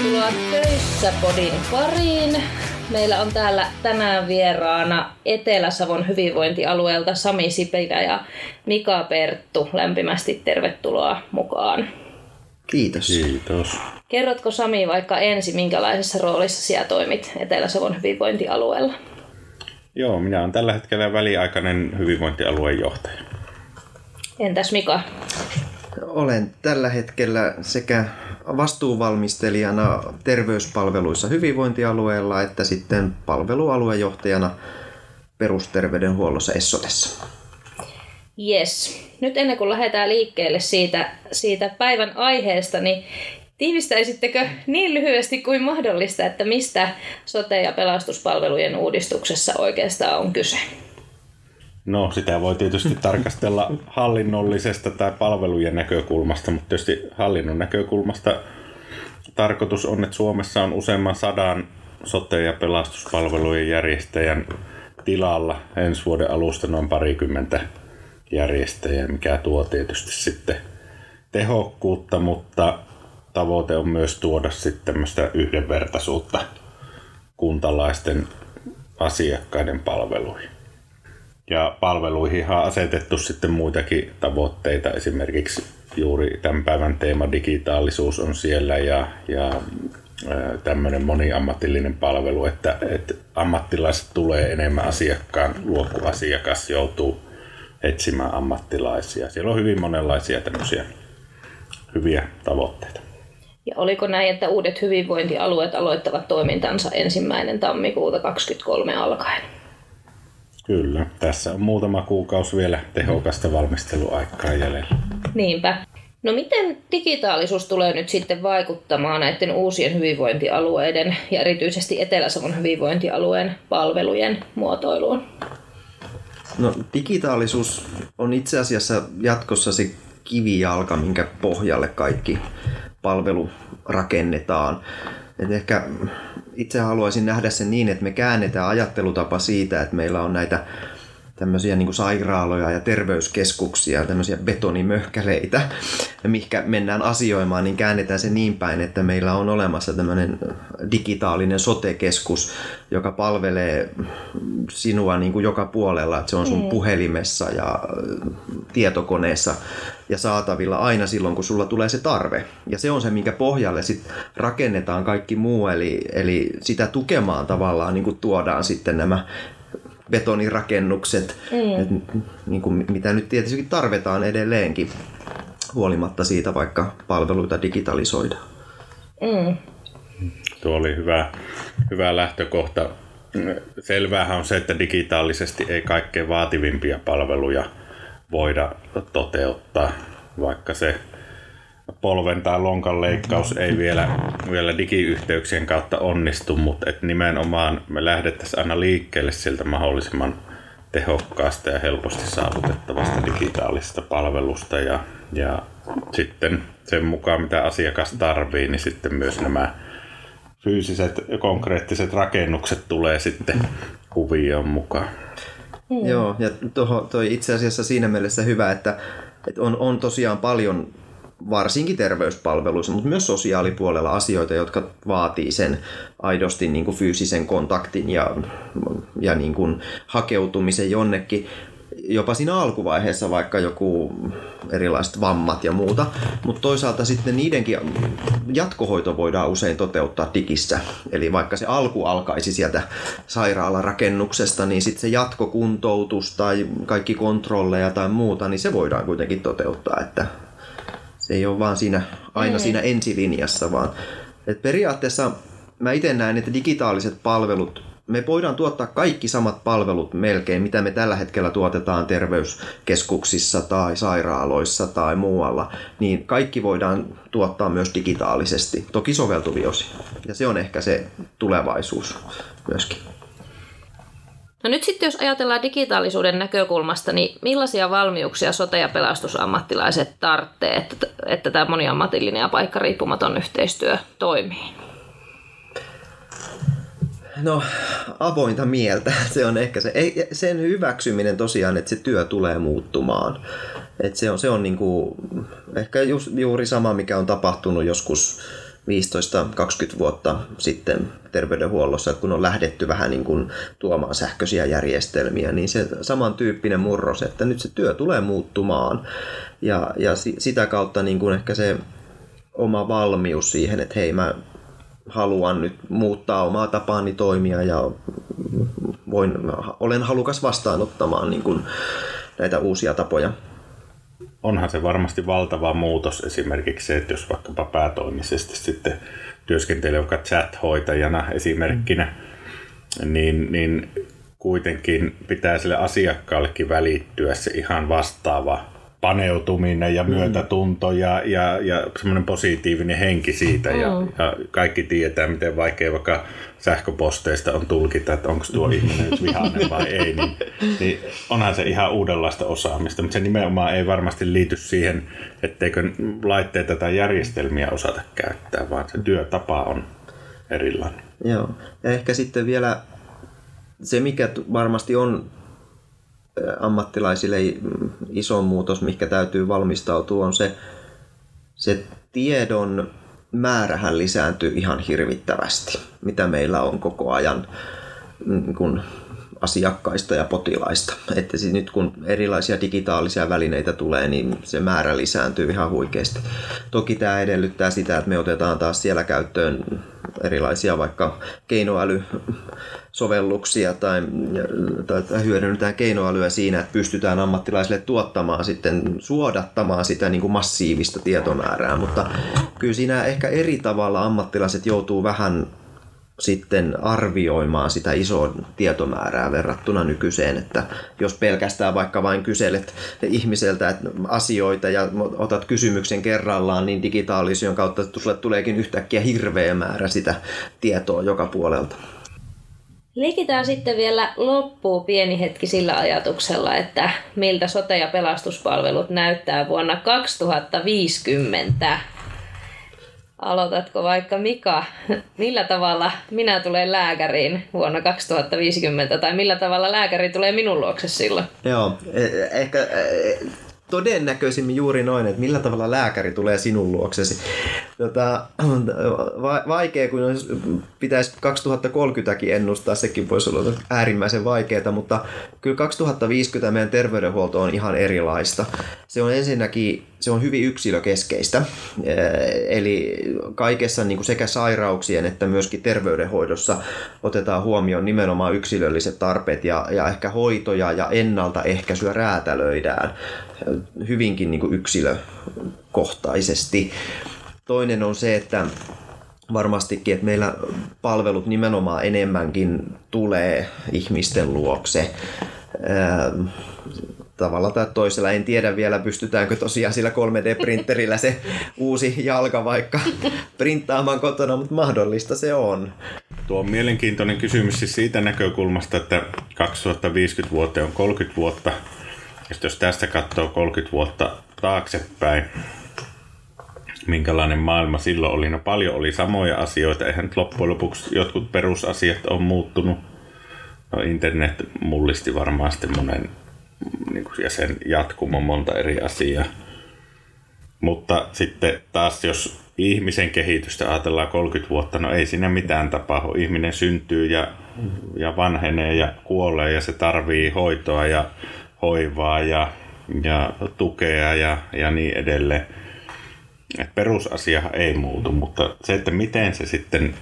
Tervetuloa Töissä podin pariin. Meillä on täällä tänään vieraana Etelä-Savon hyvinvointialueelta Sami Sipilä ja Mika Perttu. Lämpimästi tervetuloa mukaan. Kiitos. Kiitos. Kerrotko Sami vaikka ensin, minkälaisessa roolissa sinä toimit Etelä-Savon hyvinvointialueella? Joo, minä olen tällä hetkellä väliaikainen hyvinvointialueen johtaja. Entäs Mika? Olen tällä hetkellä sekä vastuuvalmistelijana terveyspalveluissa hyvinvointialueella että sitten palvelualuejohtajana perusterveydenhuollossa Essotessa. Yes. Nyt ennen kuin lähdetään liikkeelle siitä, siitä päivän aiheesta, niin tiivistäisittekö niin lyhyesti kuin mahdollista, että mistä sote- ja pelastuspalvelujen uudistuksessa oikeastaan on kyse? No, sitä voi tietysti tarkastella hallinnollisesta tai palvelujen näkökulmasta, mutta tietysti hallinnon näkökulmasta tarkoitus on, että Suomessa on useamman sadan sote- ja pelastuspalvelujen järjestäjän tilalla ensi vuoden alusta noin parikymmentä järjestäjää, mikä tuo tietysti sitten tehokkuutta, mutta tavoite on myös tuoda sitten tämmöistä yhdenvertaisuutta kuntalaisten asiakkaiden palveluihin. Ja palveluihin on asetettu sitten muitakin tavoitteita, esimerkiksi juuri tämän päivän teema digitaalisuus on siellä ja, ja tämmöinen moniammatillinen palvelu, että, että ammattilaiset tulee enemmän asiakkaan luo, kun asiakas joutuu etsimään ammattilaisia. Siellä on hyvin monenlaisia tämmöisiä hyviä tavoitteita. Ja oliko näin, että uudet hyvinvointialueet aloittavat toimintansa ensimmäinen tammikuuta 2023 alkaen? Kyllä, tässä on muutama kuukausi vielä tehokasta valmisteluaikaa jäljellä. Niinpä. No miten digitaalisuus tulee nyt sitten vaikuttamaan näiden uusien hyvinvointialueiden ja erityisesti Etelä-Savon hyvinvointialueen palvelujen muotoiluun? No digitaalisuus on itse asiassa jatkossa se kivijalka, minkä pohjalle kaikki palvelu rakennetaan. Et ehkä itse haluaisin nähdä sen niin, että me käännetään ajattelutapa siitä, että meillä on näitä tämmöisiä niin sairaaloja ja terveyskeskuksia, tämmöisiä betonimöhkäleitä, mihinkä mennään asioimaan, niin käännetään se niin päin, että meillä on olemassa tämmöinen digitaalinen sotekeskus, joka palvelee sinua niin kuin joka puolella, että se on sun mm. puhelimessa ja tietokoneessa ja saatavilla aina silloin, kun sulla tulee se tarve. Ja se on se, minkä pohjalle sit rakennetaan kaikki muu, eli, eli sitä tukemaan tavallaan niin kuin tuodaan sitten nämä betonirakennukset, mm. et, niin kuin, mitä nyt tietysti tarvitaan edelleenkin, huolimatta siitä, vaikka palveluita digitalisoidaan. Mm. Tuo oli hyvä, hyvä lähtökohta. Selvähän on se, että digitaalisesti ei kaikkein vaativimpia palveluja voida toteuttaa, vaikka se polven tai lonkan leikkaus ei vielä, vielä digiyhteyksien kautta onnistu, mutta et nimenomaan me lähdettäisiin aina liikkeelle siltä mahdollisimman tehokkaasta ja helposti saavutettavasta digitaalisesta palvelusta ja, ja sitten sen mukaan mitä asiakas tarvii, niin sitten myös nämä fyysiset ja konkreettiset rakennukset tulee sitten kuvioon mukaan. Mm. Joo, ja toho, toi itse asiassa siinä mielessä hyvä, että, että on, on tosiaan paljon varsinkin terveyspalveluissa, mutta myös sosiaalipuolella asioita, jotka vaatii sen aidosti niin kuin fyysisen kontaktin ja, ja niin kuin hakeutumisen jonnekin jopa siinä alkuvaiheessa vaikka joku erilaiset vammat ja muuta, mutta toisaalta sitten niidenkin jatkohoito voidaan usein toteuttaa digissä. Eli vaikka se alku alkaisi sieltä sairaalarakennuksesta, niin sitten se jatkokuntoutus tai kaikki kontrolleja tai muuta, niin se voidaan kuitenkin toteuttaa, että se ei ole vaan siinä, aina mm. siinä ensilinjassa, vaan et periaatteessa mä itse näen, että digitaaliset palvelut, me voidaan tuottaa kaikki samat palvelut melkein, mitä me tällä hetkellä tuotetaan terveyskeskuksissa tai sairaaloissa tai muualla, niin kaikki voidaan tuottaa myös digitaalisesti, toki soveltuvia osia. Ja se on ehkä se tulevaisuus myöskin. No nyt sitten jos ajatellaan digitaalisuuden näkökulmasta, niin millaisia valmiuksia sote- ja pelastusammattilaiset tarvitsee, että, että tämä moniammatillinen ja paikkariippumaton yhteistyö toimii? No, avointa mieltä. Se on ehkä se. Sen hyväksyminen tosiaan, että se työ tulee muuttumaan. Et se on, se on niinku, ehkä just, juuri sama, mikä on tapahtunut joskus 15-20 vuotta sitten terveydenhuollossa, että kun on lähdetty vähän niin kuin tuomaan sähköisiä järjestelmiä, niin se samantyyppinen murros, että nyt se työ tulee muuttumaan ja, ja sitä kautta niin kuin ehkä se oma valmius siihen, että hei mä haluan nyt muuttaa omaa tapaani toimia ja voin, olen halukas vastaanottamaan niin kuin näitä uusia tapoja. Onhan se varmasti valtava muutos esimerkiksi se, että jos vaikkapa päätoimisesti sitten työskentelee vaikka chat-hoitajana esimerkkinä, niin, niin kuitenkin pitää sille asiakkaallekin välittyä se ihan vastaava paneutuminen ja mm. myötätunto ja, ja, ja semmoinen positiivinen henki siitä. Ja, ja kaikki tietää, miten vaikea vaikka sähköposteista on tulkita, että onko tuo ihminen nyt vihainen vai ei. Niin, niin onhan se ihan uudenlaista osaamista, mutta se nimenomaan ei varmasti liity siihen, etteikö laitteita tai järjestelmiä osata käyttää, vaan se työtapa on erilainen. Joo, ja ehkä sitten vielä se, mikä varmasti on ammattilaisille iso muutos, mikä täytyy valmistautua, on se, se tiedon määrähän lisääntyy ihan hirvittävästi, mitä meillä on koko ajan mm, kun asiakkaista ja potilaista. Että siis nyt kun erilaisia digitaalisia välineitä tulee, niin se määrä lisääntyy ihan huikeasti. Toki tämä edellyttää sitä, että me otetaan taas siellä käyttöön erilaisia vaikka keinoälysovelluksia tai, tai, hyödynnetään keinoälyä siinä, että pystytään ammattilaisille tuottamaan sitten, suodattamaan sitä niin kuin massiivista tietomäärää, mutta kyllä siinä ehkä eri tavalla ammattilaiset joutuu vähän sitten arvioimaan sitä isoa tietomäärää verrattuna nykyiseen, että jos pelkästään vaikka vain kyselet ihmiseltä asioita ja otat kysymyksen kerrallaan, niin digitaalision kautta sulle tuleekin yhtäkkiä hirveä määrä sitä tietoa joka puolelta. Leikitään sitten vielä loppuun pieni hetki sillä ajatuksella, että miltä sote- ja pelastuspalvelut näyttää vuonna 2050. Aloitatko vaikka Mika, millä tavalla minä tulen lääkäriin vuonna 2050 tai millä tavalla lääkäri tulee minun luokse silloin? Joo, e, e, ehkä e, todennäköisimmin juuri noin, että millä tavalla lääkäri tulee sinun luoksesi. Tota, vaikea, kun pitäisi 2030kin ennustaa, sekin voisi olla äärimmäisen vaikeaa, mutta kyllä 2050 meidän terveydenhuolto on ihan erilaista. Se on ensinnäkin se on hyvin yksilökeskeistä, eli kaikessa niin kuin sekä sairauksien että myöskin terveydenhoidossa otetaan huomioon nimenomaan yksilölliset tarpeet ja, ja ehkä hoitoja ja ennaltaehkäisyä räätälöidään hyvinkin niin kuin yksilökohtaisesti. Toinen on se, että varmastikin, että meillä palvelut nimenomaan enemmänkin tulee ihmisten luokse tavalla tai toisella. En tiedä vielä, pystytäänkö tosiaan sillä 3D-printerillä se uusi jalka vaikka printtaamaan kotona, mutta mahdollista se on. Tuo on mielenkiintoinen kysymys siis siitä näkökulmasta, että 2050 vuoteen on 30 vuotta. Ja jos tästä katsoo 30 vuotta taaksepäin, minkälainen maailma silloin oli. No paljon oli samoja asioita, eihän nyt loppujen lopuksi jotkut perusasiat on muuttunut. No internet mullisti varmaan sitten monen niin kuin, ja sen jatkumo monta eri asiaa. Mutta sitten taas jos ihmisen kehitystä ajatellaan 30 vuotta, no ei siinä mitään tapahdu. Ihminen syntyy ja, ja vanhenee ja kuolee ja se tarvii hoitoa ja hoivaa ja, ja tukea ja, ja niin edelleen. Et perusasia ei muutu, mutta se, että miten se sitten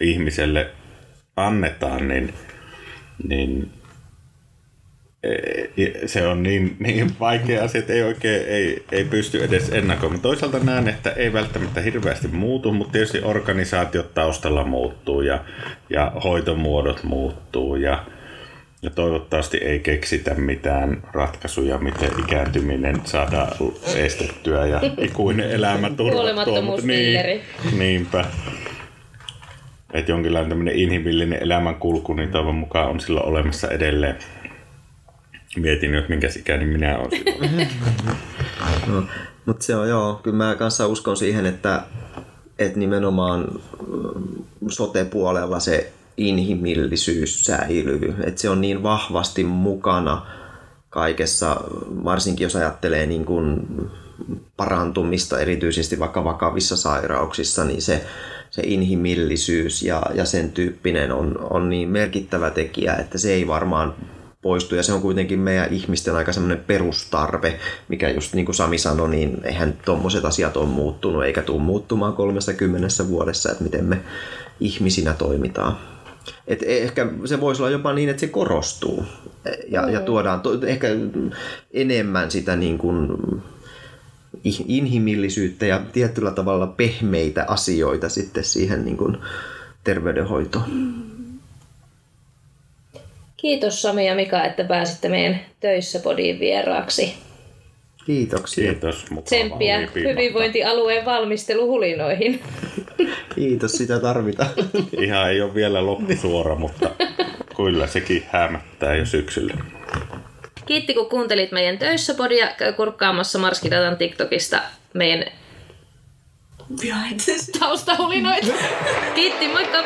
ihmiselle annetaan, niin, niin se on niin, niin vaikea asia, että ei oikein ei, ei pysty edes ennakoimaan. Toisaalta näen, että ei välttämättä hirveästi muutu, mutta tietysti organisaatiot taustalla muuttuu ja, ja hoitomuodot muuttuu ja, ja toivottavasti ei keksitä mitään ratkaisuja, miten ikääntyminen saadaan estettyä ja ikuinen elämä turvattua. Mutta niin, niinpä. Että jonkinlainen tämmöinen inhimillinen elämänkulku, niin toivon mukaan on silloin olemassa edelleen. Mietin nyt, minkä ikäinen minä olen no, Mutta se on joo, kyllä mä kanssa uskon siihen, että, että nimenomaan mm, sote-puolella se inhimillisyys säilyy. Että se on niin vahvasti mukana kaikessa, varsinkin jos ajattelee niin kuin parantumista, erityisesti vaikka vakavissa sairauksissa, niin se, se inhimillisyys ja, ja sen tyyppinen on, on niin merkittävä tekijä, että se ei varmaan poistu. Ja se on kuitenkin meidän ihmisten aika semmoinen perustarve, mikä just niin kuin Sami sanoi, niin eihän tuommoiset asiat ole muuttunut eikä tule muuttumaan 30 vuodessa, että miten me ihmisinä toimitaan. Et ehkä se voisi olla jopa niin, että se korostuu ja, mm. ja tuodaan to, ehkä enemmän sitä niin kuin inhimillisyyttä ja tietyllä tavalla pehmeitä asioita sitten siihen niin kuin terveydenhoitoon. Kiitos Sami ja Mika, että pääsitte meidän töissä podiin vieraaksi. Kiitoksia. Kiitos. Tsemppiä hyvinvointialueen valmisteluhulinoihin. Kiitos, sitä tarvitaan. Ihan ei ole vielä loppusuora, mutta kyllä sekin hämättää jo syksyllä. Kiitti kun kuuntelit meidän töissä podia. Käy kurkkaamassa Marskidatan TikTokista meidän taustahulinoita. Kiitti, moikka!